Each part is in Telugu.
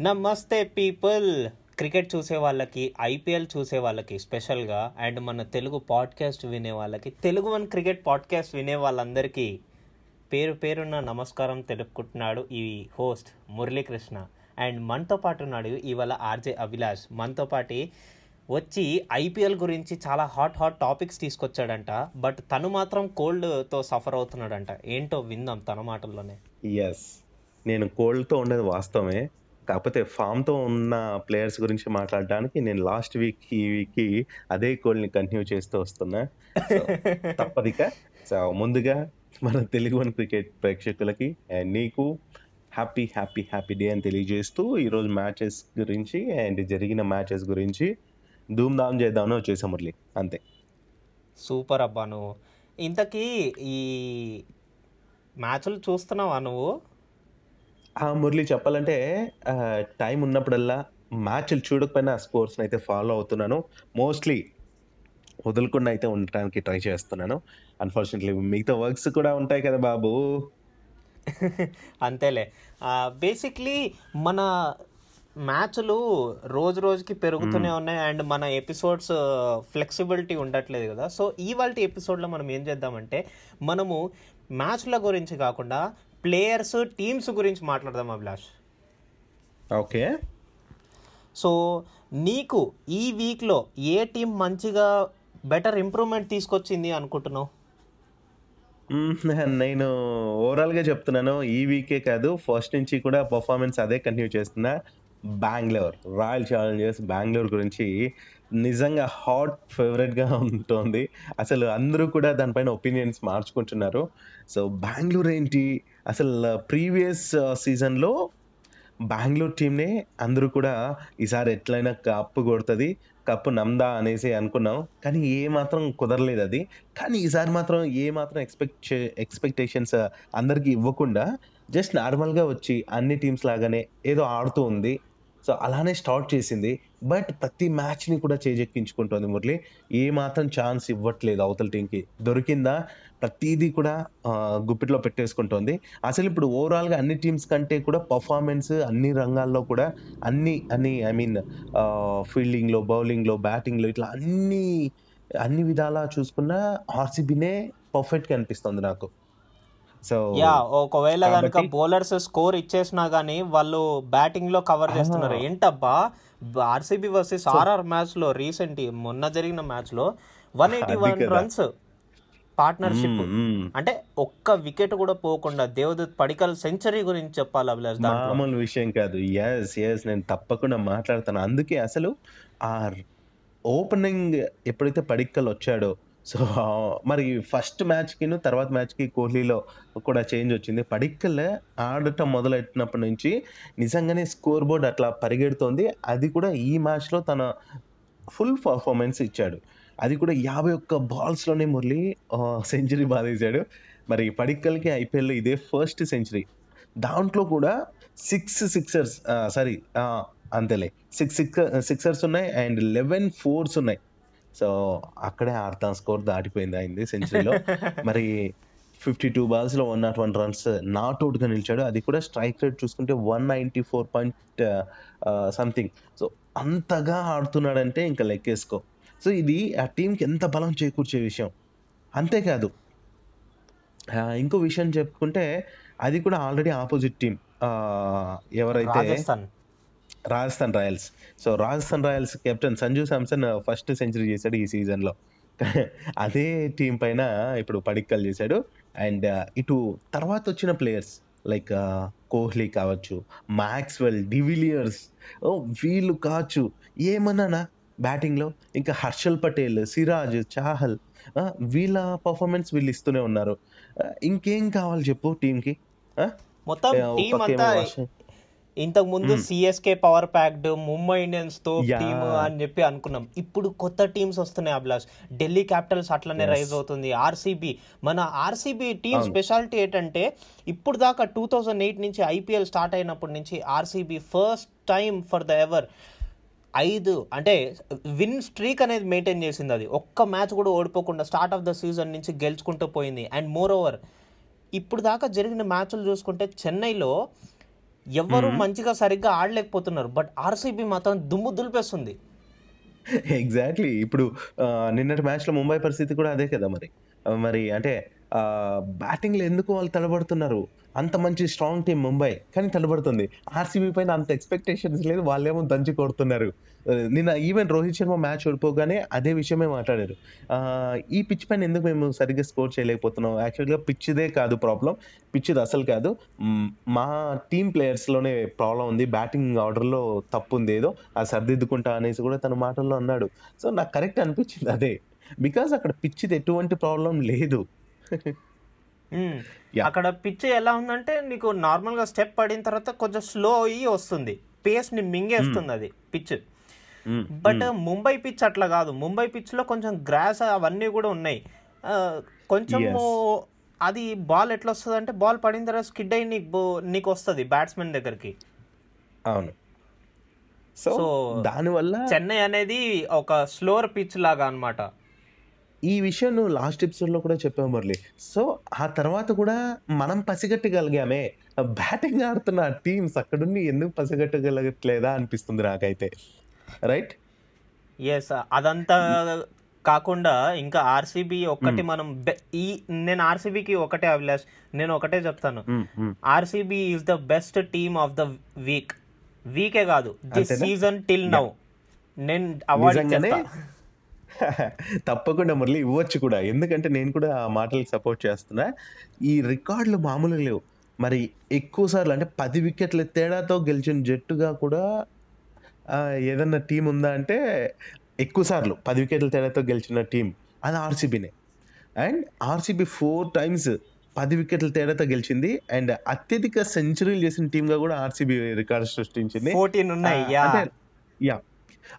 నమస్తే పీపుల్. క్రికెట్ చూసే వాళ్ళకి ఐపీఎల్ చూసే వాళ్ళకి స్పెషల్గా అండ్ మన తెలుగు పాడ్కాస్ట్ వినే వాళ్ళకి తెలుగు వన్ క్రికెట్ పాడ్కాస్ట్ వినే వాళ్ళందరికీ పేరు పేరున్న నమస్కారం తెలుపుకుంటున్నాడు ఈ హోస్ట్ మురళీకృష్ణ. అండ్ మనతో పాటు ఉన్నాడు ఇవాళ ఆర్జే అభిలాష్. మనతో పాటి వచ్చి ఐపీఎల్ గురించి చాలా హాట్ హాట్ టాపిక్స్ తీసుకొచ్చాడంట. బట్ తను మాత్రం కోల్డ్తో సఫర్ అవుతున్నాడంట. ఏంటో విందాం తన మాటల్లోనే. ఎస్ నేను కోల్డ్తో ఉండేది వాస్తవమే. కాకపోతే ఫామ్తో ఉన్న ప్లేయర్స్ గురించి మాట్లాడడానికి నేను లాస్ట్ వీక్ ఈ వీక్కి అదే కోల్డ్ని కంటిన్యూ చేస్తూ వస్తున్నా. తప్పదిక. సో ముందుగా మన తెలుగు వన్ క్రికెట్ ప్రేక్షకులకి అండ్ నీకు హ్యాపీ హ్యాపీ హ్యాపీ డే అని తెలియజేస్తూ ఈరోజు మ్యాచెస్ గురించి అండ్ జరిగిన మ్యాచెస్ గురించి ధూమ్ధామ్ చేద్దామని వచ్చేసాం మురళి. అంతే. సూపర్ అబ్బా నువ్వు. ఇంతకీ ఈ మ్యాచ్లు చూస్తున్నావా నువ్వు? ఆ మురళి చెప్పాలంటే టైం ఉన్నప్పుడల్లా మ్యాచ్లు చూడకపోయినా స్పోర్ట్స్ని అయితే ఫాలో అవుతున్నాను. మోస్ట్లీ వదలకుండా అయితే ఉండటానికి ట్రై చేస్తున్నాను. అన్ఫార్చునేట్లీ మిగతా వర్క్స్ కూడా ఉంటాయి కదా బాబు. అంతేలే. బేసిక్లీ మన మ్యాచ్లు రోజు రోజుకి పెరుగుతూనే ఉన్నాయి అండ్ మన ఎపిసోడ్స్ ఫ్లెక్సిబిలిటీ ఉండట్లేదు కదా. సో ఇవాళ ఎపిసోడ్లో మనం ఏం చేద్దామంటే మనము మ్యాచ్ల గురించి కాకుండా ప్లేయర్స్ టీమ్స్ గురించి మాట్లాడదాం అభిలాష్? ఓకే. సో నీకు ఈ వీక్లో ఏ టీం మంచిగా బెటర్ ఇంప్రూవ్మెంట్ తీసుకొచ్చింది అనుకుంటున్నావు? నేను ఓవరాల్గా చెప్తున్నాను ఈ వీకే కాదు ఫస్ట్ నుంచి కూడా పర్ఫార్మెన్స్ అదే కంటిన్యూ చేస్తున్నా. బెంగళూరు రాయల్ ఛాలెంజర్స్ బెంగళూరు గురించి నిజంగా హాట్ ఫేవరెట్గా ఉంటుంది. అసలు అందరూ కూడా దానిపైన ఒపీనియన్స్ మార్చుకుంటున్నారు. సో బెంగళూరు ఏంటి? అసలు ప్రీవియస్ సీజన్లో బెంగళూరు టీంనే అందరూ కూడా ఈసారి ఎట్లయినా కప్పు కొడుతుంది కప్పు నమ్దా అనేసి అనుకున్నాం. కానీ ఏ మాత్రం కుదరలేదు అది. కానీ ఈసారి మాత్రం ఏ మాత్రం ఎక్స్పెక్ట్ ఎక్స్పెక్టేషన్స్ అందరికీ ఇవ్వకుండా జస్ట్ నార్మల్గా వచ్చి అన్ని టీమ్స్ లాగానే ఏదో ఆడుతూ ఉంది. సో అలానే స్టార్ట్ చేసింది. బట్ ప్రతి మ్యాచ్ని కూడా చేజెక్కించుకుంటుంది మురళి. ఏ మాత్రం ఛాన్స్ ఇవ్వట్లేదు అవతల టీంకి. దొరికిందా? ప్రతిదీ కూడా గుప్పిట్లో పెట్టేసుకుంటోంది. అసలు ఇప్పుడు ఓవరాల్గా అన్ని టీమ్స్ కంటే కూడా పర్ఫార్మెన్స్ అన్ని రంగాల్లో కూడా అన్ని అన్ని ఐ మీన్ ఫీల్డింగ్లో బౌలింగ్లో బ్యాటింగ్లో ఇట్లా అన్ని అన్ని విధాలా చూసుకున్న ఆర్సీబీనే పర్ఫెక్ట్గా అనిపిస్తుంది నాకు. సో యా ఒకవేళ కనుక బౌలర్స్ స్కోర్ ఇచ్చేసినా గానీ వాళ్ళు బ్యాటింగ్లో కవర్ చేస్తున్నారు. ఏంటబ్బా? ఆర్సీబీ వర్సెస్ ఆర్ఆర్ మ్యాచ్లో రీసెంట్ మొన్న జరిగిన మ్యాచ్లో one eighty one. Runs partnership. అంటే ఒక్క వికెట్ కూడా పోకుండా దేవదత్ పడికల్ సెంచరీ గురించి చెప్పాలి అభిలాష్ మామూలు విషయం కాదు. ఎస్ ఎస్ నేను తప్పకుండా మాట్లాడతాను. అందుకే అసలు ఆ ఓపెనింగ్ ఎప్పుడైతే పడిక్కల్ వచ్చాడో సో మరి ఫస్ట్ మ్యాచ్కి తర్వాత మ్యాచ్కి కోహ్లీలో కూడా చేంజ్ వచ్చింది. పడిక్కల్ ఆడటం మొదలెట్టినప్పటి నుంచి నిజంగానే స్కోర్ బోర్డ్ అట్లా పరిగెడుతోంది. అది కూడా ఈ మ్యాచ్లో తన ఫుల్ పర్ఫార్మెన్స్ ఇచ్చాడు. అది కూడా యాభై ఒక్క బాల్స్లోనే మురళి సెంచరీ బాధేశాడు మరి పడిక్కల్కి ఐపీఎల్లో ఇదే ఫస్ట్ సెంచరీ. దాంట్లో కూడా సిక్స్ సిక్సర్స్ సారీ అంతేలే. సిక్స్ సిక్స్ సిక్సర్స్ ఉన్నాయి అండ్ లెవెన్ ఫోర్స్ ఉన్నాయి. సో అక్కడే ఆడతాం స్కోర్ దాటిపోయింది అయింది సెంచరీలో. మరి fifty two బాల్స్లో one not one runs not అవుట్గా నిలిచాడు. అది కూడా స్ట్రైక్ రేట్ చూసుకుంటే one ninety four point something. So అంతగా ఆడుతున్నాడంటే ఇంకా లెక్కేసుకో సో ఇది ఆ టీంకి ఎంత బలం చేకూర్చే విషయం. అంతేకాదు ఇంకో విషయం చెప్పుకుంటే అది కూడా ఆల్రెడీ ఆపోజిట్ టీం ఎవరైతే Rajasthan Royals. So Rajasthan Royals captain Sanju Samson first century చేశాడు ఈ సీజన్లో అదే టీం పైన ఇప్పుడు పడిక్కల్ చేశాడు. అండ్ ఇటు తర్వాత వచ్చిన ప్లేయర్స్ లైక్ కోహ్లీ కావచ్చు మ్యాక్స్వెల్ డివిలియర్స్ ఓ వీళ్ళు కావచ్చు. ఏమన్నానా బ్యాటింగ్లో ఇంకా హర్షల్ పటేల్ సిరాజ్ చాహల్ వీళ్ళ పర్ఫార్మెన్స్ వీళ్ళు ఇస్తూనే ఉన్నారు. ఇంకేం కావాలి చెప్పు టీంకి మొత్తం ఇంతకు ముందు సిఎస్కే పవర్ ప్యాక్డ్ ముంబై ఇండియన్స్తో. టీమ్ అని చెప్పి అనుకున్నాం. ఇప్పుడు కొత్త టీమ్స్ వస్తున్నాయి అభిలాష్. ఢిల్లీ క్యాపిటల్స్ అట్లనే రైజ్ అవుతుంది. ఆర్సీబీ మన ఆర్సీబీ టీమ్ స్పెషాలిటీ ఏంటంటే ఇప్పుడు దాకా టూ థౌజండ్ ఎయిట్ నుంచి ఐపీఎల్ స్టార్ట్ అయినప్పటి నుంచి RCB first time for the ever ఐదు అంటే విన్ స్ట్రీక్ అనేది మెయింటైన్ చేసింది అది. ఒక్క మ్యాచ్ కూడా ఓడిపోకుండా స్టార్ట్ ఆఫ్ ద సీజన్ నుంచి గెలుచుకుంటూ పోయింది. అండ్ మోర్ ఓవర్ ఇప్పుడు దాకా జరిగిన మ్యాచ్లు చూసుకుంటే చెన్నైలో ఎవరు మంచిగా సరిగ్గా ఆడలేకపోతున్నారు బట్ ఆర్సీబీ మాత్రం దుమ్ము దులిపేస్తుంది. ఎగ్జాక్ట్లీ ఇప్పుడు నిన్నటి మ్యాచ్లో ముంబై పరిస్థితి కూడా అదే కదా మరి. మరి అంటే బ్యాటింగ్లో ఎందుకు వాళ్ళు తడబడుతున్నారు? అంత మంచి స్ట్రాంగ్ టీం ముంబై కానీ తడబడుతుంది. ఆర్సీబీ పైన అంత ఎక్స్పెక్టేషన్స్ లేదు వాళ్ళేమో దంచి కొడుతున్నారు. నిన్న ఈవెన్ రోహిత్ శర్మ మ్యాచ్ ఓడిపోగానే అదే విషయమే మాట్లాడారు. ఈ పిచ్ పైన ఎందుకు మేము సరిగ్గా స్కోర్ చేయలేకపోతున్నాం? యాక్చువల్గా పిచ్చిదే కాదు ప్రాబ్లం. పిచ్చిది అసలు కాదు. మా టీం ప్లేయర్స్లోనే ప్రాబ్లం ఉంది. బ్యాటింగ్ ఆర్డర్లో తప్పు ఉంది ఏదో. అది సర్దిద్దుకుంటా అనేసి కూడా తన మాటల్లో అన్నాడు. సో నాకు కరెక్ట్ అనిపించింది అదే. బికాస్ అక్కడ పిచ్చిది ఎటువంటి ప్రాబ్లం లేదు. అక్కడ పిచ్ ఎలా ఉందంటే నీకు నార్మల్గా స్టెప్ పడిన తర్వాత కొంచెం స్లో అయ్యి వస్తుంది. పేస్ని మింగేస్తుంది అది పిచ్ బట్ ముంబై పిచ్ అట్లా కాదు. ముంబై పిచ్లో కొంచెం గ్రాస్ అవన్నీ కూడా ఉన్నాయి. ఆ, కొంచెం అది బాల్ ఎట్లా వస్తుంది అంటే బాల్ పడిన తర్వాత స్కిడ్ అయ్యి నీకు నీకు వస్తుంది బ్యాట్స్మెన్ దగ్గరికి. అవును. సో దానివల్ల చెన్నై అనేది ఒక స్లోర్ పిచ్ లాగా అన్నమాట. ఈ విషయం నువ్వు లాస్ట్ ఎపిసోడ్లో కూడా చెప్పావు మురళి. సో ఆ తర్వాత కూడా మనం పసిగట్టగలిగామే. బ్యాటింగ్ ఆడుతున్న టీమ్స్ అక్కడుండి ఎందుకు పసిగట్టగలగట్లేదా అనిపిస్తుంది నాకైతే. రైట్ ఎస్ అదంతా కాకుండా ఇంకా ఆర్సీబీ ఒక్కటి మనం బె- ఈ నేను ఆర్సీబీకి ఒకటే అభిలాష్ నేను ఒకటే చెప్తాను. RCB is the best team of the week వీకే కాదు. దిస్? సీజన్ టిల్ నౌ నేను అవార్డు ఇచ్చేస్తా. తప్పకుండా మురళి ఇవ్వచ్చు కూడా. ఎందుకంటే నేను కూడా ఆ మాటలకు సపోర్ట్ చేస్తున్నా. ఈ రికార్డులు మామూలుగా లేవు. మరి ఎక్కువ సార్లు అంటే పది వికెట్ల తేడాతో గెలిచిన జట్టుగా కూడా ఏదన్నా టీం ఉందా అంటే ఎక్కువ సార్లు పది వికెట్ల తేడాతో గెలిచిన టీం అది ఆర్సీబీనే. అండ్ ఆర్సీబీ ఫోర్ టైమ్స్ పది వికెట్ల తేడాతో గెలిచింది. అండ్ అత్యధిక సెంచరీలు చేసిన టీంగా కూడా ఆర్సీబీ రికార్డు సృష్టించింది. ఫోర్టీన్ ఉన్నాయి. యా.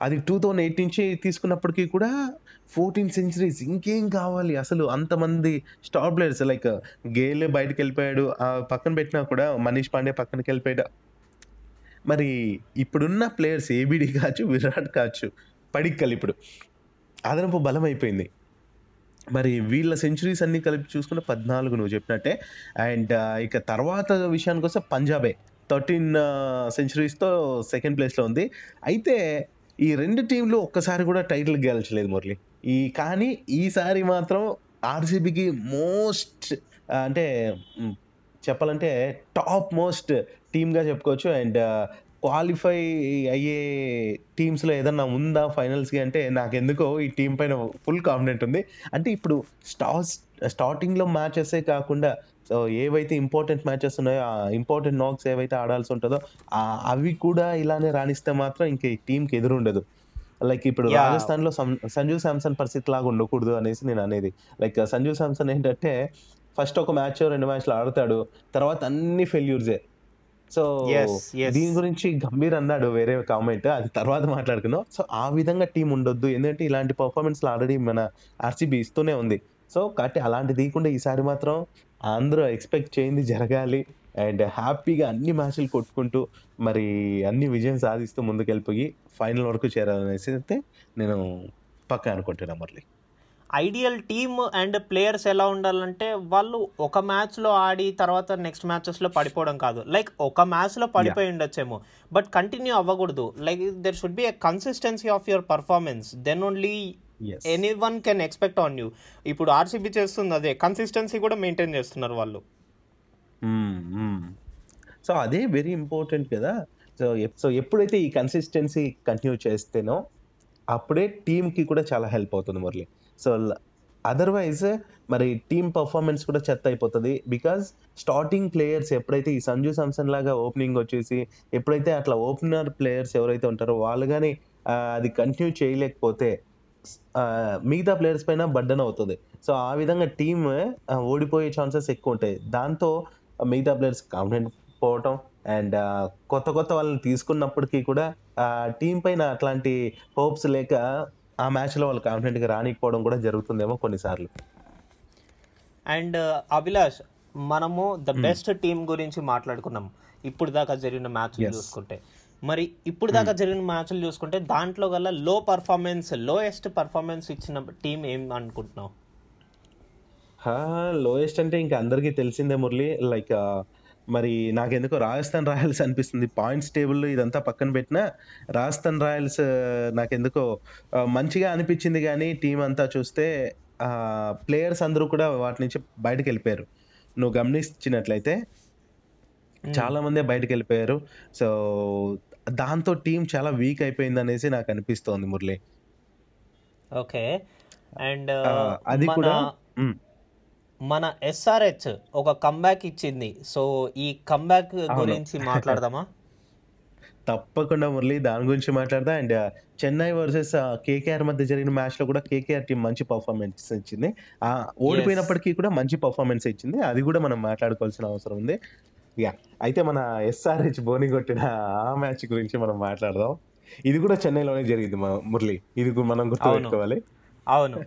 అది టూ థౌజండ్ ఎయిట్ నుంచి తీసుకున్నప్పటికీ కూడా ఫోర్టీన్ సెంచరీస్ ఇంకేం కావాలి? అసలు అంతమంది స్టార్ ప్లేయర్స్ లైక్ గేల్ బయటకు వెళ్ళిపోయాడు. ఆ పక్కన పెట్టినా కూడా మనీష్ పాండే పక్కనకి వెళ్ళిపోయాడు. మరి ఇప్పుడున్న ప్లేయర్స్ ఏబిడి కావచ్చు విరాట్ కావచ్చు పడిక్కల్ ఇప్పుడు. అదనపు బలం అయిపోయింది. మరి వీళ్ళ సెంచరీస్ అన్ని కలిపి చూసుకున్న పద్నాలుగు నువ్వు చెప్పినట్టే. అండ్ ఇక తర్వాత విషయానికి వస్తే పంజాబే థర్టీన్ సెంచరీస్తో సెకండ్ ప్లేస్లో ఉంది. అయితే ఈ రెండు టీంలు ఒక్కసారి కూడా టైటిల్ గెలచలేదు మురళి. ఈ కానీ ఈసారి మాత్రం ఆర్సీబీకి మోస్ట్ అంటే చెప్పాలంటే టాప్ మోస్ట్ టీమ్గా చెప్పుకోవచ్చు. అండ్ క్వాలిఫై అయ్యే టీమ్స్లో ఏదన్నా ఉందా ఫైనల్స్కి అంటే నాకు ఎందుకో ఈ టీం పైన ఫుల్ కాన్ఫిడెంట్ ఉంది. అంటే ఇప్పుడు స్టార్స్ స్టార్టింగ్లో మ్యాచెసే కాకుండా సో ఏవైతే ఇంపార్టెంట్ మ్యాచెస్ ఉన్నాయో ఆ ఇంపార్టెంట్ నాక్స్ ఏవైతే ఆడాల్సి ఉంటుందో అవి కూడా ఇలానే రాణిస్తే మాత్రం ఇంక ఈ టీంకి ఎదురుండదు. లైక్ ఇప్పుడు Yeah. రాజస్థాన్లో సం- సంజు శాంసన్ పరిస్థితి లాగా ఉండకూడదు అనేసి నేను అనేది. లైక్ సంజు శాంసన్ ఏంటంటే ఫస్ట్ ఒక మ్యాచ్ రెండు మ్యాచ్లు ఆడతాడు తర్వాత అన్ని ఫెయిల్యూర్సే. సో. దీని గురించి గంభీర్ అన్నాడు వేరే కామెంట్ అది తర్వాత మాట్లాడుకుందాం. సో ఆ విధంగా టీం ఉండొద్దు ఎందుకంటే ఇలాంటి పర్ఫార్మెన్స్ ఆల్రెడీ మన ఆర్సీబీ ఇస్తూనే ఉంది. సో కాబట్టి అలాంటి తీయకుండా ఈసారి మాత్రం అందరూ ఎక్స్పెక్ట్ చేయింది జరగాలి అండ్ హ్యాపీగా అన్ని మ్యాచ్లు కొట్టుకుంటూ మరి అన్ని విజయం సాధిస్తూ ముందుకెళ్ళిపోయి ఫైనల్ వరకు చేరాలనేసి అయితే నేను పక్కా అనుకుంటున్నా మళ్ళీ ఐడియల్ టీమ్ అండ్ ప్లేయర్స్ ఎలా ఉండాలంటే వాళ్ళు ఒక మ్యాచ్లో ఆడి తర్వాత నెక్స్ట్ మ్యాచెస్లో పడిపోవడం కాదు. లైక్ ఒక మ్యాచ్లో పడిపోయి ఉండొచ్చేమో. బట్ కంటిన్యూ అవ్వకూడదు. Like there should be a consistency of your performance. Then only anyone can expect on you ఇప్పుడు ఆర్సీబీ చేస్తుంది అదే. కన్సిస్టెన్సీ కూడా మెయింటైన్ చేస్తున్నారు వాళ్ళు. సో అదే వెరీ ఇంపార్టెంట్ కదా. సో సో ఎప్పుడైతే ఈ కన్సిస్టెన్సీ కంటిన్యూ చేస్తేనో అప్పుడే టీంకి కూడా చాలా హెల్ప్ అవుతుంది మురళి. సో అదర్వైజ్ మరి టీం పర్ఫార్మెన్స్ కూడా చెత్త అయిపోతుంది. బికాజ్ స్టార్టింగ్ ప్లేయర్స్ ఎప్పుడైతే ఈ సంజు సామ్సన్ లాగా ఓపెనింగ్ వచ్చేసి ఎప్పుడైతే అట్లా ఓపెనర్ ప్లేయర్స్ ఎవరైతే ఉంటారో వాళ్ళు కానీ అది కంటిన్యూ చేయలేకపోతే మిగతా ప్లేయర్స్ పైన బర్డన్ అవుతుంది. సో ఆ విధంగా టీమ్ ఓడిపోయే ఛాన్సెస్ ఎక్కువ ఉంటాయి. దాంతో మిగతా ప్లేయర్స్ కాన్ఫిడెంట్ పోవటం అండ్ కొత్త కొత్త వాళ్ళని తీసుకున్నప్పటికీ కూడా టీం పైన అట్లాంటి హోప్స్ లేక ఆ మ్యాచ్లో వాళ్ళు కాన్ఫిడెంట్గా రానికపోవడం కూడా జరుగుతుందేమో కొన్నిసార్లు. అండ్ అభిలాష్ మనము ద బెస్ట్ టీం గురించి మాట్లాడుకున్నాం. ఇప్పుడు దాకా జరిగిన Yes. చూసుకుంటే. మరి ఇప్పుడు దాకా జరిగిన మ్యాచ్లు చూసుకుంటే దాంట్లో గల లో పర్ఫార్మెన్స్ లోయెస్ట్ పర్ఫార్మెన్స్ ఇచ్చిన టీం ఏం అనుకుంటున్నావు? లోయెస్ట్ అంటే ఇంకా అందరికీ తెలిసిందే మురళి. లైక్ మరి నాకెందుకో రాజస్థాన్ రాయల్స్ అనిపిస్తుంది. పాయింట్స్ టేబుల్ ఇదంతా పక్కన పెట్టినా రాజస్థాన్ రాయల్స్ నాకెందుకో మంచిగా అనిపించింది కానీ టీం అంతా చూస్తే ప్లేయర్స్ అందరూ కూడా వాటి నుంచి బయటకు వెళ్ళిపోయారు. నువ్వు గమనించినట్లయితే మ్మ్. చాలా మందే బయటకు వెళ్ళిపోయారు. సో దాంతో టీం చాలా వీక్ అయిపోయింది అనేసి నాకు అనిపిస్తోంది మురళి. ఓకే. అండ్ అది కూడా మన ఎస్ఆర్హెచ్ ఒక కంబ్యాక్ ఇచ్చింది. సో ఈ కంబ్యాక్ గురించి మాట్లాడదామా? తప్పకుండా మురళి దాని గురించి మాట్లాడదా అండ్ చెన్నై వర్సెస్ కేకేఆర్ మధ్య జరిగిన మ్యాచ్లో కూడా కేకేఆర్ టీం మంచి పర్ఫార్మెన్స్ ఇచ్చింది. ఓడిపోయినప్పటికీ కూడా మంచి పర్ఫార్మెన్స్ ఇచ్చింది. అది కూడా మనం మాట్లాడుకోవాల్సిన అవసరం ఉంది. యా అయితే మన ఎస్ఆర్హెచ్ బోని కొట్టిన ఆ మ్యాచ్ గురించి మనం మాట్లాడదాం. ఇది కూడా చెన్నైలోనే జరిగింది మురళి. ఇది మనం గుర్తుపెట్టుకోవాలి అవును.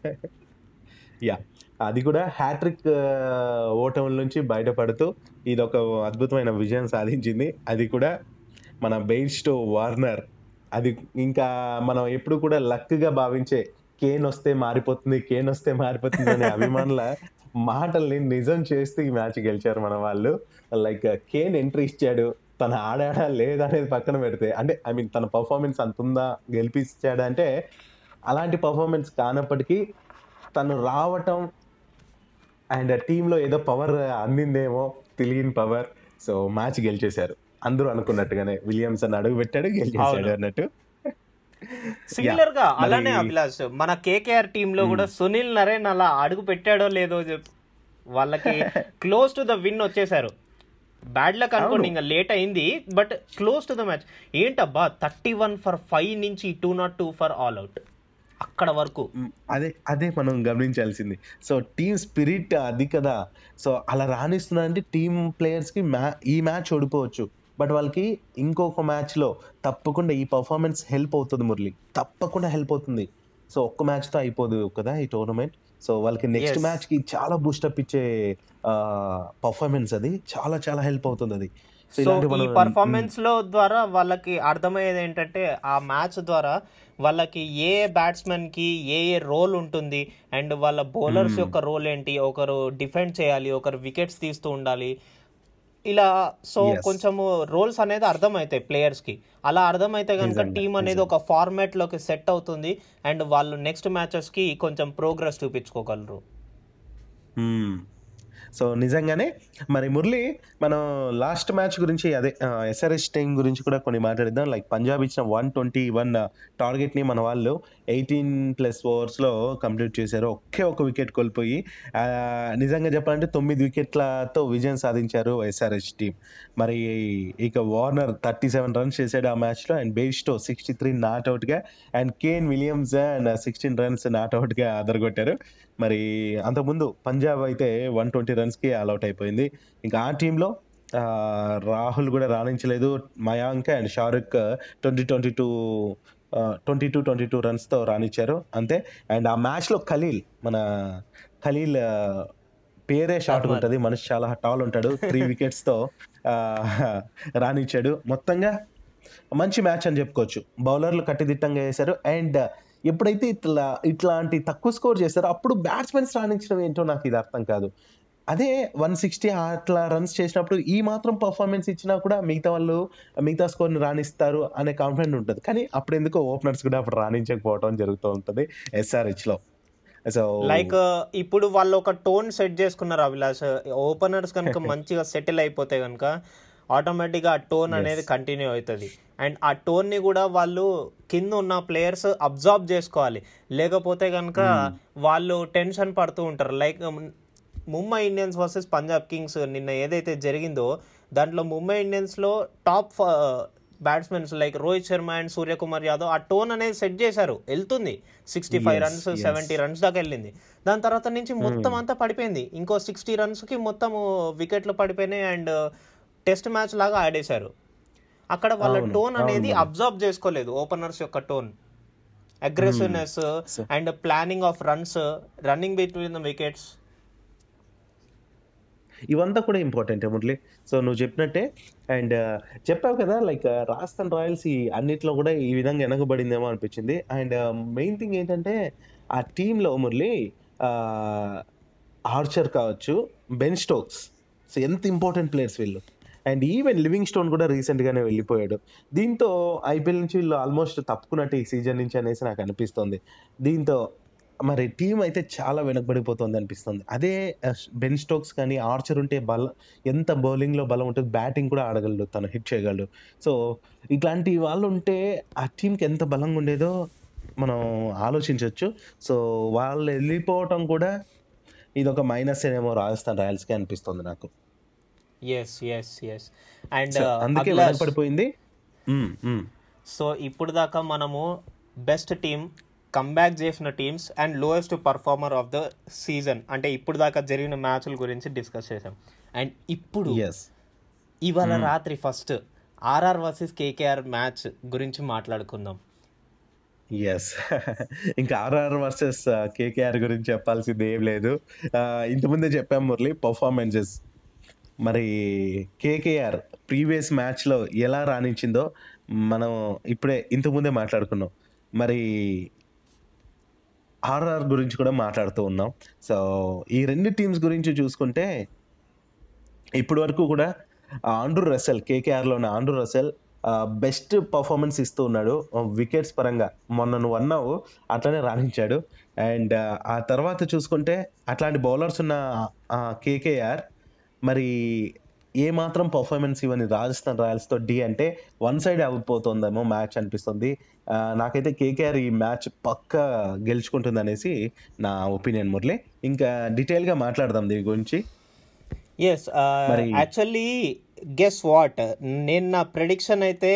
యా అది కూడా హ్యాట్రిక్ ఓటముల నుంచి బయటపడుతూ ఇది ఒక అద్భుతమైన విజయం సాధించింది. అది కూడా మన బెయిర్స్టో వార్నర్. అది ఇంకా మనం ఎప్పుడు కూడా లక్గా భావించే కేన్ వస్తే మారిపోతుంది కేన్ వస్తే మారిపోతుంది అనే అభిమానుల మాటల్ని నిజం చేస్తూ ఈ మ్యాచ్ గెలిచారు మన వాళ్ళు. లైక్ కేన్ ఎంట్రీ ఇచ్చాడు. తన ఆడాడా లేదా అనేది పక్కన పెడితే అంటే ఐ మీన్ తన పర్ఫార్మెన్స్ అంత ఉందా గెలిపించాడా అంటే అలాంటి పర్ఫార్మెన్స్ కానప్పటికీ తను రావటం అండ్ టీంలో ఏదో పవర్ అందిందేమో తెలియని పవర్. So match గెలిచేశారు. అందరూ అనుకున్నట్టుగానే విలియమ్సన్ అడుగు పెట్టాడు గెలిచేశాడు అన్నట్టు. సిమిలర్గా అలానే అభిలాష్. మన కేకేఆర్ టీమ్లో కూడా సునీల్ నరేన్ అలా అడుగు పెట్టాడో లేదో వాళ్ళకి క్లోజ్ టు ద విన్ వచ్చేసారు బ్యాడ్ లక్ అనుకోండి ఇంకా లేట్ అయింది but close to the match ఏంటబ్బా థర్టీ వన్ ఫర్ ఫైవ్ నుంచి two not two for all out అక్కడ వరకు. మ్, అదే అదే మనం గమనించాల్సింది. సో టీమ్ స్పిరిట్ అది కదా. సో అలా రాణిస్తున్నారంటే టీమ్ ప్లేయర్స్కి మ్యా ఈ మ్యాచ్ ఓడిపోవచ్చు. బట్ వాళ్ళకి ఇంకొక మ్యాచ్లో తప్పకుండా ఈ పర్ఫార్మెన్స్ హెల్ప్ అవుతుంది మురళి. తప్పకుండా హెల్ప్ అవుతుంది. సో ఒక్క మ్యాచ్తో అయిపోదు కదా ఈ టోర్నమెంట్ సో వాళ్ళకి నెక్స్ట్ మ్యాచ్కి చాలా బూస్టప్ ఇచ్చే పర్ఫార్మెన్స్ అది. చాలా చాలా హెల్ప్ అవుతుంది అది. సో ఈ పర్ఫార్మెన్స్లో ద్వారా వాళ్ళకి అర్థమయ్యేది ఏంటంటే ఆ మ్యాచ్ ద్వారా వాళ్ళకి ఏ బ్యాట్స్మెన్కి ఏ ఏ రోల్ ఉంటుంది అండ్ వాళ్ళ బౌలర్స్ యొక్క రోల్ ఏంటి? ఒకరు డిఫెండ్ చేయాలి ఒకరు వికెట్స్ తీస్తూ ఉండాలి. ఇలా సో కొంచెము రోల్స్ అనేది అర్థమవుతాయి ప్లేయర్స్కి. అలా అర్థమైతే కనుక టీం అనేది ఒక ఫార్మాట్లోకి సెట్ అవుతుంది అండ్ వాళ్ళు నెక్స్ట్ మ్యాచెస్కి కొంచెం ప్రోగ్రెస్ చూపించుకోగలరు. మ్మ్. సో నిజంగానే మరి మురళి మనం లాస్ట్ మ్యాచ్ గురించి అదే ఎస్ఆర్ఎస్ టీం గురించి కూడా కొన్ని మాట్లాడిద్దాం. లైక్ పంజాబ్ ఇచ్చిన వన్ ట్వంటీ వన్ టార్గెట్ని మన వాళ్ళు ఎయిటీన్ ప్లస్ ఓవర్స్లో కంప్లీట్ చేశారు. ఒకే ఒక వికెట్ కోల్పోయి నిజంగా చెప్పాలంటే తొమ్మిది వికెట్లతో విజయం సాధించారు ఎస్ఆర్ఎస్ టీం మరి ఇక వార్నర్ థర్టీ సెవెన్ రన్స్ చేశాడు ఆ మ్యాచ్లో and Bairstow sixty three not అవుట్గా and Kane Williams and sixteen runs not అవుట్గా అదరగొట్టారు మరి అంతకుముందు పంజాబ్ అయితే వన్ ట్వంటీ రన్స్కి ఆల్అౌట్ అయిపోయింది. ఇంకా ఆ టీంలో రాహుల్ కూడా రాణించలేదు. Mayank and Shahrukh twenty twenty two twenty two twenty two రన్స్తో రాణించారు. అంతే. అండ్ ఆ మ్యాచ్లో ఖలీల్ మన ఖలీల్ పేరే అహ్మద్. ఉంటుంది మనిషి చాలా టాల్ ఉంటాడు. త్రీ వికెట్స్తో రాణించాడు. మొత్తంగా మంచి మ్యాచ్ అని చెప్పుకోవచ్చు. బౌలర్లు కట్టిదిట్టంగా వేశారు. అండ్ ఎప్పుడైతే ఇట్లా ఇట్లాంటి తక్కువ స్కోర్ చేస్తారో అప్పుడు బ్యాట్స్మెన్స్ రాణించడం ఏంటో నాకు ఇది అర్థం కాదు. అదే వన్ సిక్స్టీ అట్లా రన్స్ చేసినప్పుడు ఈ మాత్రం పర్ఫార్మెన్స్ ఇచ్చినా కూడా మిగతా వాళ్ళు మిగతా స్కోర్ని రాణిస్తారు అనే కాన్ఫిడెంట్ ఉంటుంది. కానీ అప్పుడు ఎందుకో ఓపెనర్స్ కూడా అప్పుడు రాణించకపోవడం జరుగుతూ ఉంటుంది ఎస్ఆర్హెచ్లో సో లైక్ ఇప్పుడు వాళ్ళు ఒక టోన్ సెట్ చేసుకున్నారు అభిలాష్. ఓపెనర్స్ కనుక మంచిగా సెటిల్ అయిపోతే కనుక ఆటోమేటిక్గా ఆ టోన్ అనేది కంటిన్యూ అవుతుంది. అండ్ ఆ టోన్ని కూడా వాళ్ళు కింద ఉన్న ప్లేయర్స్ అబ్జార్బ్ చేసుకోవాలి. లేకపోతే కనుక వాళ్ళు టెన్షన్ పడుతూ ఉంటారు. Like Mumbai Indians versus Punjab Kings నిన్న ఏదైతే జరిగిందో దాంట్లో Mumbai ఇండియన్స్లో top batsmens like Rohit Sharma and Suryakumar Yadav ఆ టోన్ అనేది సెట్ చేశారు. వెళ్తుంది. Sixty five runs seventy runs దాకా వెళ్ళింది. దాని తర్వాత నుంచి మొత్తం అంతా పడిపోయింది. ఇంకో సిక్స్టీ రన్స్కి మొత్తం వికెట్లు పడిపోయినాయి. అండ్ టెస్ట్ మ్యాచ్ లాగా ఆడేశారు. అక్కడ వాళ్ళ టోన్ అనేది అబ్జర్వ్ చేసుకోలేదు ఓపెనర్స్ యొక్క tone. Aggressiveness and planning of runs running between the wickets ఇవంతా కూడా ఇంపార్టెంట్ మురళి. సో నువ్వు చెప్పినట్టే అండ్ చెప్పావు కదా లైక్ రాజస్థాన్ రాయల్స్ ఈ అన్నిట్లో కూడా ఈ విధంగా వెనకబడిందేమో అనిపించింది. అండ్ మెయిన్ థింగ్ ఏంటంటే ఆ టీంలో మురళి ఆర్చర్ కావచ్చు బెన్ స్టోక్స్ సో ఎంత ఇంపార్టెంట్ ప్లేయర్స్ వీళ్ళు? అండ్ ఈవెన్ లివింగ్ స్టోన్ కూడా రీసెంట్గానే వెళ్ళిపోయాడు. దీంతో ఐపీఎల్ నుంచి వీళ్ళు ఆల్మోస్ట్ తప్పుకున్నట్టు ఈ సీజన్ నుంచి అనేసి నాకు అనిపిస్తుంది. దీంతో మరి టీం అయితే చాలా వెనకబడిపోతుంది అనిపిస్తుంది. అదే బెన్ స్టోక్స్ కానీ ఆర్చర్ ఉంటే బల ఎంత బౌలింగ్లో బలం ఉంటుంది బ్యాటింగ్ కూడా ఆడగలడు తను హిట్ చేయగలడు. సో ఇట్లాంటి వాళ్ళు ఉంటే ఆ టీంకి ఎంత బలంగా ఉండేదో మనం ఆలోచించవచ్చు సో వాళ్ళు వెళ్ళిపోవటం కూడా ఇది ఒక మైనస్ ఏమో రాజస్థాన్ రాయల్స్కి అనిపిస్తుంది నాకు. Yes yes yes and so అందుకే వెనకబడిపోయింది మ్మ్, మ్మ్. సో ఇప్పుడు దాకా మనము బెస్ట్ టీమ్ కమ్బ్యాక్ చేసిన teams and lowest performer of the season అంటే ఇప్పుడు దాకా జరిగిన మ్యాచ్ల గురించి డిస్కస్ చేసాం అండ్ ఇప్పుడు Yes. ఇవాళ రాత్రి first RR versus KKR match గురించి మాట్లాడుకుందాం. ఎస్ ఇంకా ఆర్ఆర్ వర్సెస్ కేకేఆర్ గురించి చెప్పాల్సింది ఏం లేదు. Uh, ఇంతకుముందే చెప్పాం మురళి పర్ఫార్మెన్సెస్ మరి కేకేఆర్ ప్రీవియస్ మ్యాచ్లో ఎలా రాణించిందో మనం ఇప్పుడే ఇంతకుముందే మాట్లాడుకున్నాం. మరి ఆర్ఆర్ గురించి కూడా మాట్లాడుతూ ఉన్నాం. సో ఈ రెండు టీమ్స్ గురించి చూసుకుంటే ఇప్పటి వరకు కూడా ఆండ్రూ రసెల్ కేకేఆర్లో ఉన్న ఆండ్రూ రసెల్ బెస్ట్ పర్ఫార్మెన్స్ ఇస్తూ ఉన్నాడు. వికెట్స్ పరంగా మొన్న నువ్వు అన్నావు అట్లనే రాణించాడు. అండ్ ఆ తర్వాత చూసుకుంటే అట్లాంటి బౌలర్స్ ఉన్న కేకేఆర్ మరి ఏ మాత్రం పర్ఫార్మెన్స్ ఇవన్నీ రాజస్థాన్ రాయల్స్తో డి అంటే వన్ సైడ్ అయిపోతుందేమో మ్యాచ్ అనిపిస్తుంది. నాకైతే కేకేఆర్ ఈ మ్యాచ్ పక్క గెలుచుకుంటుంది అనేసి నా ఒపీనియన్ మురళి. ఇంకా డీటెయిల్గా మాట్లాడదాం దీని గురించి. ఎస్ యాక్చువల్లీ గెస్ వాట్ నేను నా ప్రెడిక్షన్ అయితే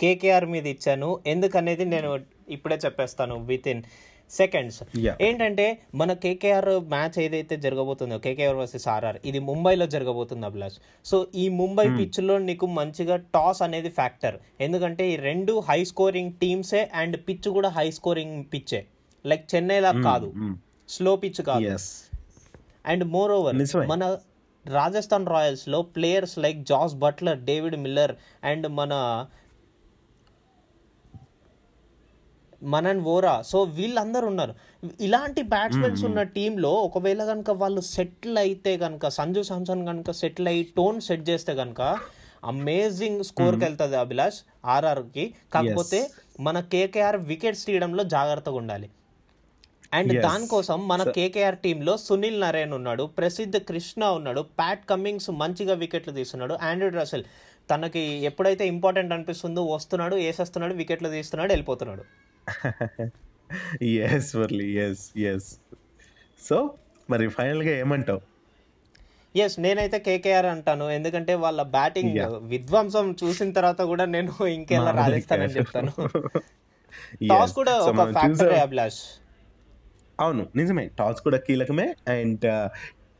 కేకేఆర్ మీద ఇచ్చాను. ఎందుకనేది నేను ఇప్పుడే చెప్పేస్తాను విత్ ఇన్ సెకండ్స్. ఏంటంటే మన కేకేఆర్ మ్యాచ్ ఏదైతే జరగబోతుందో కేకేఆర్ వర్సెస్ ఆర్ఆర్ ఇది ముంబైలో జరగబోతుంది అభిలాష్. సో ఈ ముంబై పిచ్లో నీకు మంచిగా టాస్ అనేది ఫ్యాక్టర్ ఎందుకంటే ఈ రెండు హై స్కోరింగ్ టీమ్సే అండ్ పిచ్ కూడా హై స్కోరింగ్ పిచ్చే లైక్ చెన్నైలా కాదు. స్లో పిచ్ కాదు. And moreover. మన Rajasthan రాయల్స్లో players like Jos Buttler David Miller and మన మనన్ వోరా. సో వీళ్ళందరూ ఉన్నారు ఇలాంటి బ్యాట్స్మెన్స్ ఉన్న టీంలో ఒకవేళ కనుక వాళ్ళు సెటిల్ అయితే కనుక సంజు సామ్సన్ కనుక సెటిల్ అయ్యి టోన్ సెట్ చేస్తే కనుక అమేజింగ్ స్కోర్కి వెళ్తుంది అభిలాష్ ఆర్ఆర్కి. కాకపోతే మన కేకేఆర్ వికెట్స్ తీయడంలో జాగ్రత్తగా ఉండాలి. అండ్. దానికోసం మన కేకేఆర్ టీంలో సునీల్ నరేన్ ఉన్నాడు ప్రసిద్ధ్ కృష్ణ ఉన్నాడు ప్యాట్ కమ్మింగ్స్ మంచిగా వికెట్లు తీస్తున్నాడు ఆండ్రూ రసెల్ తనకి ఎప్పుడైతే ఇంపార్టెంట్ అనిపిస్తుందో వస్తున్నాడు వేసేస్తున్నాడు వికెట్లు తీస్తున్నాడు వెళ్ళిపోతున్నాడు. Yes Murali yes yes so మరి ఫైనల్గా ఏమంటావు ఎస్ నేనైతే కేకేఆర్ అంటాను ఎందుకంటే వాళ్ళ బ్యాటింగ్. విధ్వంసం చూసిన తర్వాత కూడా నేను ఇంకెలా రాజస్థాన్. చెప్తాను. టాస్ కూడా ఒక ఫ్యాక్టరే. అభిలాష్ అవును నిజమే టాస్ కూడా కీలకమే అండ్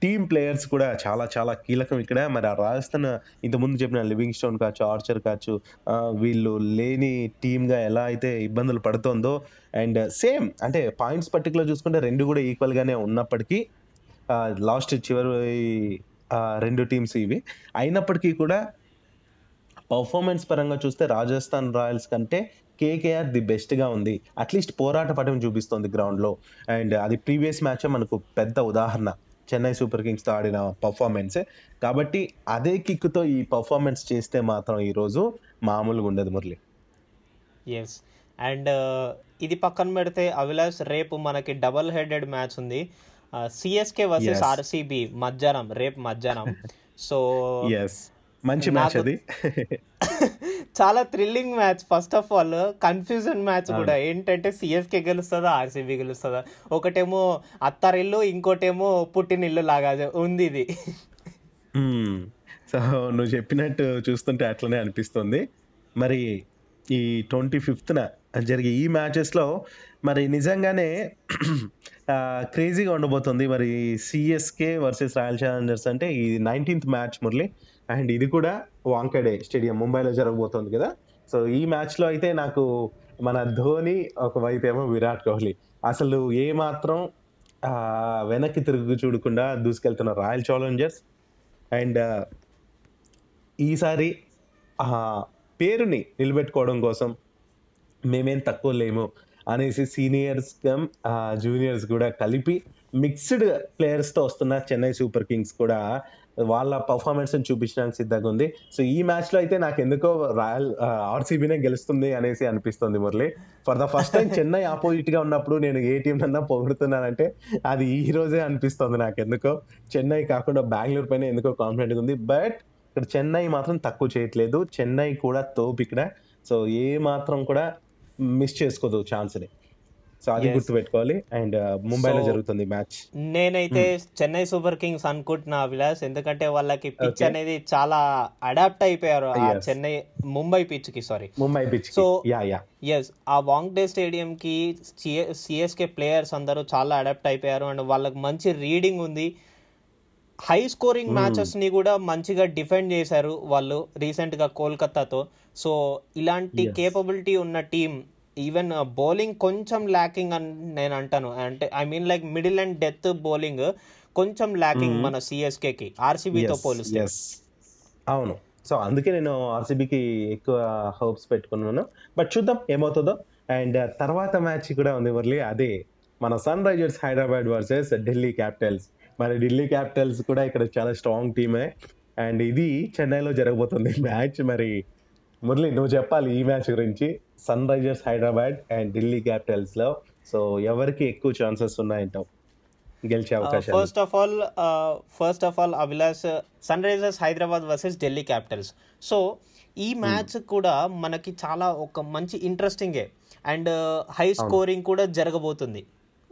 టీమ్ ప్లేయర్స్ కూడా చాలా చాలా కీలకం ఇక్కడ. మరి ఆ రాజస్థాన్ ఇంతకుముందు చెప్పిన లివింగ్ స్టోన్ కావచ్చు ఆర్చర్ కావచ్చు వీళ్ళు లేని టీమ్గా ఎలా అయితే ఇబ్బందులు పడుతుందో అండ్ సేమ్ అంటే పాయింట్స్ పర్టికులర్ చూసుకుంటే రెండు కూడా ఈక్వల్గానే ఉన్నప్పటికీ లాస్ట్ చివరి రెండు టీమ్స్ ఇవి. అయినప్పటికీ కూడా పర్ఫార్మెన్స్ పరంగా చూస్తే రాజస్థాన్ రాయల్స్ కంటే కేకేఆర్ ది బెస్ట్గా ఉంది. అట్లీస్ట్ పోరాట పటం చూపిస్తోంది గ్రౌండ్లో. అండ్ అది ప్రీవియస్ మ్యాచ్ మనకు పెద్ద ఉదాహరణ. చెన్నై సూపర్ కింగ్స్తో ఆడిన పర్ఫార్మెన్స్. కాబట్టి అదే కిక్తో ఈ పర్ఫార్మెన్స్ చేస్తే మాత్రం ఈరోజు మామూలుగా ఉండదు మురళి. ఎస్ అండ్ ఇది పక్కన పెడితే అభిలాష్ రేపు మనకి డబల్ హెడెడ్ మ్యాచ్ ఉంది. CSK versus. ఆర్సీబీ మధ్యాహ్నం రేపు మధ్యాహ్నం. సో ఎస్ మంచి మ్యాచ్ అది. చాలా thrilling match first of all confusion match కూడా. ఏంటంటే సిఎస్కే గెలుస్తుందా ఆర్సీబీ గెలుస్తుందా? ఒకటేమో అత్తారిల్లు ఇంకోటేమో పుట్టినిల్లు లాగా ఉంది ఇది. సో నువ్వు చెప్పినట్టు చూస్తుంటే అట్లనే అనిపిస్తుంది. మరి ఈ ట్వంటీ ఫిఫ్త్న జరిగే ఈ మ్యాచెస్లో మరి నిజంగానే క్రేజీగా ఉండబోతుంది. మరి సిఎస్కే వర్సెస్ రాయల్ ఛాలెంజర్స్ అంటే ఈ నైన్టీన్త్ మ్యాచ్ మురళి. అండ్ ఇది కూడా వాంకడే స్టేడియం ముంబైలో జరగబోతుంది కదా. సో ఈ మ్యాచ్లో అయితే నాకు మన ధోని ఒకవైపు ఏమో విరాట్ కోహ్లీ. అసలు ఏ మాత్రం వెనక్కి తిరుగు చూడకుండా దూసుకెళ్తున్న రాయల్ ఛాలెంజర్స్ అండ్ ఈసారి పేరుని నిలబెట్టుకోవడం కోసం మేమేం తక్కువ లేము అనేసి సీనియర్స్ కమ్ జూనియర్స్ కూడా కలిపి మిక్స్డ్ ప్లేయర్స్తో వస్తున్న చెన్నై సూపర్ కింగ్స్ కూడా వాళ్ళ పర్ఫార్మెన్స్ చూపించడానికి సిద్ధంగా ఉంది. సో ఈ మ్యాచ్లో అయితే నాకు ఎందుకో రాయల్ ఆర్సీబీనే గెలుస్తుంది అనేసి అనిపిస్తుంది Murali. For the first time Chennai ఆపోజిట్గా ఉన్నప్పుడు నేను ఏ టీం అన్నా పొగుడుతున్నానంటే అది ఈ రోజే అనిపిస్తుంది నాకు ఎందుకో చెన్నై కాకుండా బెంగళూరు పైన ఎందుకో కాన్ఫిడెంట్ ఉంది. బట్ ఇక్కడ చెన్నై మాత్రం తక్కువ చేయట్లేదు. చెన్నై కూడా తోపు ఇక్కడ. సో ఏ మాత్రం కూడా మిస్ చేసుకోదు ఛాన్స్ని సో అది Yes. గుర్తు పెట్టుకోవాలి అండ్ ముంబైలో జరుగుతుంది మ్యాచ్. నేనైతే చెన్నై సూపర్ కింగ్స్ అనుకుంటున్నా అభిలాష్. ఎందుకంటే వాళ్ళకి పిచ్. అనేది చాలా అడాప్ట్ అయిపోయారు. Chennai Mumbai పిచ్కి sorry Mumbai pitch yeah yes ఆ వాంగ్డే స్టేడియం కి సిఎస్కే ప్లేయర్స్ అందరూ చాలా అడాప్ట్ అయిపోయారు. అండ్ వాళ్ళకి మంచి రీడింగ్ ఉంది. హై స్కోరింగ్ మ్యాచెస్ని కూడా మంచిగా డిఫెండ్ చేశారు వాళ్ళు రీసెంట్గా కోల్కతాతో. సో ఇలాంటి. కేపబిలిటీ ఉన్న టీం ఈవెన్ బౌలింగ్ కొంచెం ల్యాకింగ్ అని నేను అంటాను. అంటే I mean like middle and death bowling కొంచెం ల్యాకింగ్ మన సిఎస్కే కి ఆర్సీబీతో పోలిస్తే. అవును. సో అందుకే నేను ఆర్సీబీకి ఎక్కువ హోప్స్ పెట్టుకున్నాను. బట్ చూద్దాం ఏమవుతుందో. అండ్ తర్వాత మ్యాచ్ కూడా ఉంది మురళి. అదే మన Sunrisers Hyderabad versus Delhi Capitals మరి ఢిల్లీ క్యాపిటల్స్ కూడా ఇక్కడ చాలా స్ట్రాంగ్ టీమే అండ్ ఇది చెన్నైలో జరగబోతుంది మ్యాచ్ మరి. మురళి నువ్వు చెప్పాలి ఈ మ్యాచ్ గురించి. Sunrisers Hyderabad and Delhi క్యాపిటల్స్లో. సో ఎవరికి ఎక్కువ ఛాన్సెస్ ఉన్నాయంటావు? గెలిచే first of all first of all Abhilash Sunrisers Hyderabad versus Delhi Capitals. So ఈ మ్యాచ్ కూడా మనకి చాలా ఒక మంచి ఇంట్రెస్టింగే అండ్ హై స్కోరింగ్ కూడా జరగబోతుంది.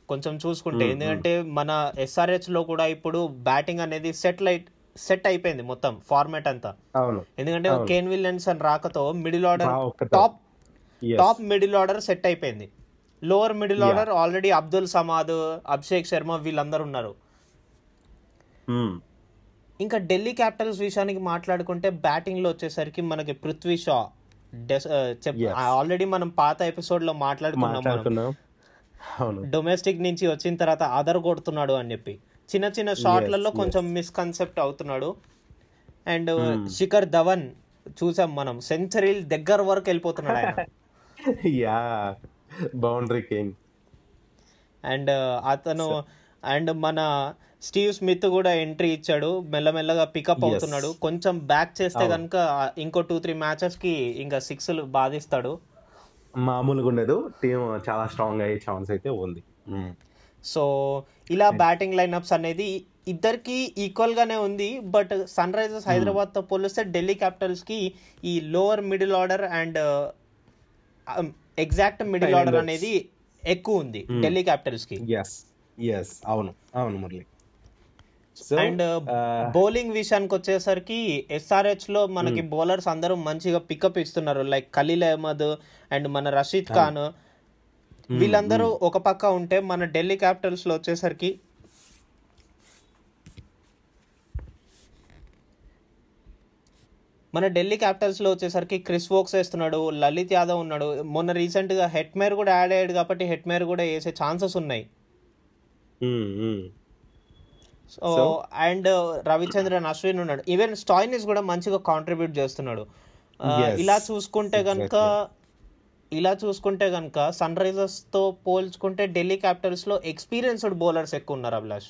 కొంచెం చూసుకుంటే. ఎందుకంటే మన ఎస్ఆర్హెచ్లో కూడా ఇప్పుడు బ్యాటింగ్ అనేది సెట్ లైట్ సెట్ అయిపోయింది మొత్తం ఫార్మాట్ అంతా ఎందుకంటే. కేన్ విలియమ్సన్ రాకతో middle order top. Top middle order set అయిపోయింది lower middle. Order already Abdul Samad Abhishek Sharma వీళ్ళందరూ ఉన్నారు Hmm. ఇంకా ఢిల్లీ క్యాపిటల్స్ విషయానికి మాట్లాడుకుంటే బ్యాటింగ్లో వచ్చేసరికి మనకి పృథ్వీ షా. ఆల్రెడీ మనం పాత ఎపిసోడ్లో మాట్లాడుకున్నాం డొమెస్టిక్ నుంచి వచ్చిన తర్వాత ఆదర్ కొడుతున్నాడు అని చెప్పి చిన్న చిన్న షాట్లలో. కొంచెం మిస్కన్సెప్ట్ అవుతున్నాడు. And Hmm. శిఖర్ ధవన్ చూసాం మనం. సెంచరీలు దగ్గర వరకు వెళ్ళిపోతున్నాడు ఆయన. యా బౌండరీ కింగ్ అండ్ అతను అండ్ మన స్టీవ్ స్మిత్ కూడా ఎంట్రీ ఇచ్చాడు. మెల్లమెల్లగా పికప్. అవుతున్నాడు. కొంచెం బ్యాక్ చేస్తే. కనుక ఇంకో టూ త్రీ మ్యాచెస్కి ఇంకా సిక్స్ బాధిస్తాడు. మామూలుగా ఉండదు. టీం చాలా స్ట్రాంగ్ అయ్యే ఛాన్స్ అయితే ఉంది. Hmm. సో ఇలా బ్యాటింగ్ లైనప్స్ అనేది ఇద్దరికి ఈక్వల్ గానే ఉంది బట్ సన్ రైజర్స్ హైదరాబాద్తో పోలిస్తే ఢిల్లీ క్యాపిటల్స్కి ఈ lower middle order and exact middle order. అనేది ఎక్కువ ఉంది Hmm. ఢిల్లీ క్యాపిటల్స్కి. ఎస్ ఎస్ అవును అవును మురళి. అండ్ బౌలింగ్ విషయానికి వచ్చేసరికి ఎస్ఆర్హెచ్లో మనకి బౌలర్స్ అందరూ మంచిగా పికప్ ఇస్తున్నారు. లైక్ ఖలీల్ అహ్మద్ అండ్ మన రషీద్ ఖాన్ వీళ్ళందరూ ఒక పక్క ఉంటే మన ఢిల్లీ క్యాపిటల్స్లో వచ్చేసరికి మన ఢిల్లీ క్యాపిటల్స్లో వచ్చేసరికి క్రిస్ వోక్స్ వేస్తున్నాడు లలిత్ యాదవ్ ఉన్నాడు. మొన్న రీసెంట్గా హెట్మేర్ కూడా యాడ్ అయ్యాడు కాబట్టి హెట్మేర్ కూడా వేసే ఛాన్సెస్ ఉన్నాయి. సో? అండ్ రవిచంద్రన్ అశ్విన్ ఉన్నాడు. ఈవెన్ స్టాయినిస్ కూడా మంచిగా కాంట్రిబ్యూట్ చేస్తున్నాడు. ఇలా చూసుకుంటే కనుక ఇలా చూసుకుంటే కనుక సన్ రైజర్స్తో పోల్చుకుంటే ఢిల్లీ క్యాపిటల్స్లో ఎక్స్పీరియన్స్డ్ బౌలర్స్ ఎక్కువ ఉన్నారు అభిలాష్.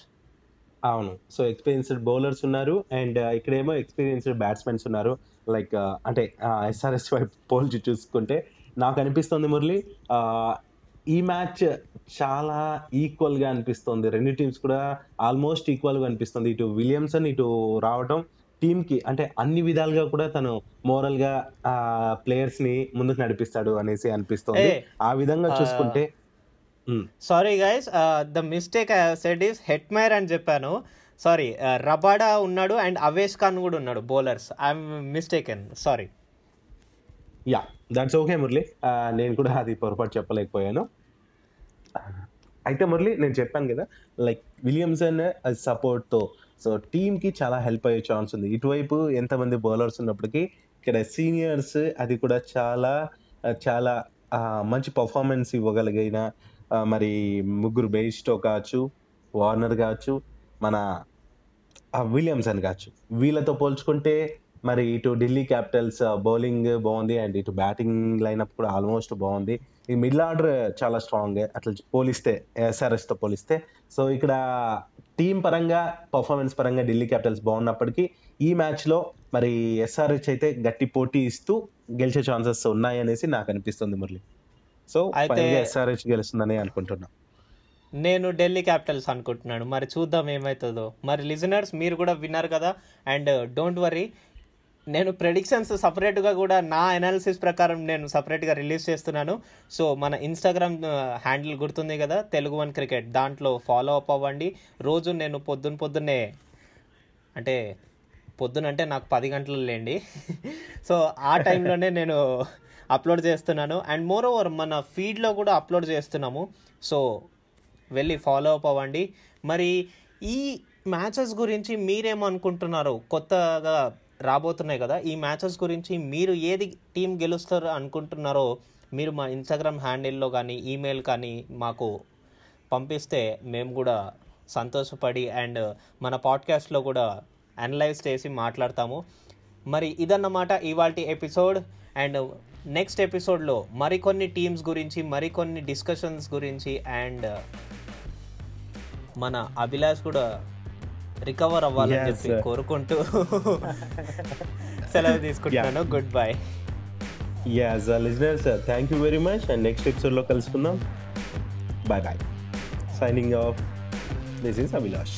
అవును. సో ఎక్స్పీరియన్స్డ్ బౌలర్స్ ఉన్నారు అండ్ uh, ఇక్కడేమో ఎక్స్పీరియన్స్డ్ బ్యాట్స్మెన్స్ ఉన్నారు. లైక్ uh, అంటే ఎస్ఆర్ఎస్ వైపు పోల్చి చూసుకుంటే నాకు అనిపిస్తుంది మురళి ఈ మ్యాచ్ చాలా ఈక్వల్గా అనిపిస్తుంది. రెండు టీమ్స్ కూడా ఆల్మోస్ట్ ఈక్వల్గా అనిపిస్తుంది. ఇటు విలియమ్సన్ ఇటు రావటం టీమ్కి అంటే అన్ని విధాలుగా కూడా తను మోరల్గా ఆ ప్లేయర్స్ని ముందుకు నడిపిస్తాడు అనేసి అనిపిస్తుంది. ఆ విధంగా చూసుకుంటే sorry guys the mistake said is Hetmyer అని చెప్పాను. సారీ రబాడా ఉన్నాడు అండ్ అవేష్ ఖాన్ కూడా ఉన్నాడు bowlers. I'm mistaken sorry. Yeah that's okay Murali. నేను కూడా అది పొరపాటు చెప్పలేకపోయాను. అయితే మురళి నేను చెప్పాను కదా లైక్ విలియమ్సన్ సపోర్ట్తో సో టీమ్కి చాలా హెల్ప్ అయ్యే ఛాన్స్ ఉంది. ఇటువైపు ఎంతమంది బౌలర్స్ ఉన్నప్పటికీ ఇక్కడ సీనియర్స్ అది కూడా చాలా చాలా మంచి పర్ఫార్మెన్స్ ఇవ్వగలిగిన మరి ముగ్గురు బెయిస్టో కావచ్చు వార్నర్ కావచ్చు మన విలియమ్స్ విలియమ్సన్ కావచ్చు. వీళ్ళతో పోల్చుకుంటే మరి ఇటు ఢిల్లీ క్యాపిటల్స్ బౌలింగ్ బాగుంది అండ్ ఇటు బ్యాటింగ్ లైనప్ కూడా ఆల్మోస్ట్ బాగుంది. ఈ మిడిల్ ఆర్డర్ చాలా స్ట్రాంగ్ అట్లా పోలిస్తే ఎస్ఆర్ఎస్తో తో పోలిస్తే. సో ఇక్కడ టీం పరంగా పర్ఫార్మెన్స్ పరంగా ఢిల్లీ క్యాపిటల్స్ బాగున్నప్పటికీ ఈ మ్యాచ్లో మరి ఎస్ఆర్హెచ్ అయితే గట్టి పోటీ ఇస్తూ గెలిచే ఛాన్సెస్ ఉన్నాయి అనేసి నాకు అనిపిస్తుంది మురళి. సో అయితే- ఎస్ఆర్హెచ్ గెలుస్తుందని అనుకుంటున్నా. నేను ఢిల్లీ క్యాపిటల్స్ అనుకుంటున్నాను. మరి చూద్దాం ఏమవుతుందో మరి లిజనర్స్ మీరు కూడా విన్నారు కదా అండ్ డోంట్ వరీ నేను ప్రెడిక్షన్స్ సపరేట్గా కూడా నా అనాలిసిస్ ప్రకారం నేను సపరేట్గా రిలీజ్ చేస్తున్నాను. సో మన ఇన్స్టాగ్రామ్ హ్యాండిల్ గుర్తుంది కదా తెలుగు వన్ క్రికెట్. దాంట్లో ఫాలో అప్ అవ్వండి. రోజు నేను పొద్దున పొద్దున్నే అంటే పొద్దునంటే నాకు పది గంటలు లేండి. సో ఆ టైంలోనే నేను అప్లోడ్ చేస్తున్నాను. అండ్ మోర్ ఓవర్ మన ఫీడ్లో కూడా అప్లోడ్ చేస్తున్నాము. సో వెళ్ళి ఫాలో అప్ అవ్వండి. మరి ఈ మ్యాచెస్ గురించి మీరేమనుకుంటున్నారు? కొత్తగా రాబోతున్నాయి కదా. ఈ మ్యాచెస్ గురించి మీరు ఏది టీం గెలుస్తారు అనుకుంటున్నారో మీరు మా ఇన్స్టాగ్రామ్ హ్యాండిల్లో కానీ ఈమెయిల్ కానీ మాకు పంపిస్తే మేము కూడా సంతోషపడి అండ్ మన పాడ్కాస్ట్లో కూడా అనలైజ్ చేసి మాట్లాడతాము. మరి ఇదన్నమాట ఇవాళ ఎపిసోడ్ అండ్ నెక్స్ట్ ఎపిసోడ్లో మరికొన్ని టీమ్స్ గురించి మరికొన్ని డిస్కషన్స్ గురించి అండ్ మన అభిలాష్ కూడా రికవర్ అవ్వాలని చెప్పి. కోరుకుంటూ సెలవు తీసుకుంటున్నాను. Good bye as listeners thank you very much and next ఎపిసోడ్లో కలుసుకుందాం. Bye bye signing off this is Abhilash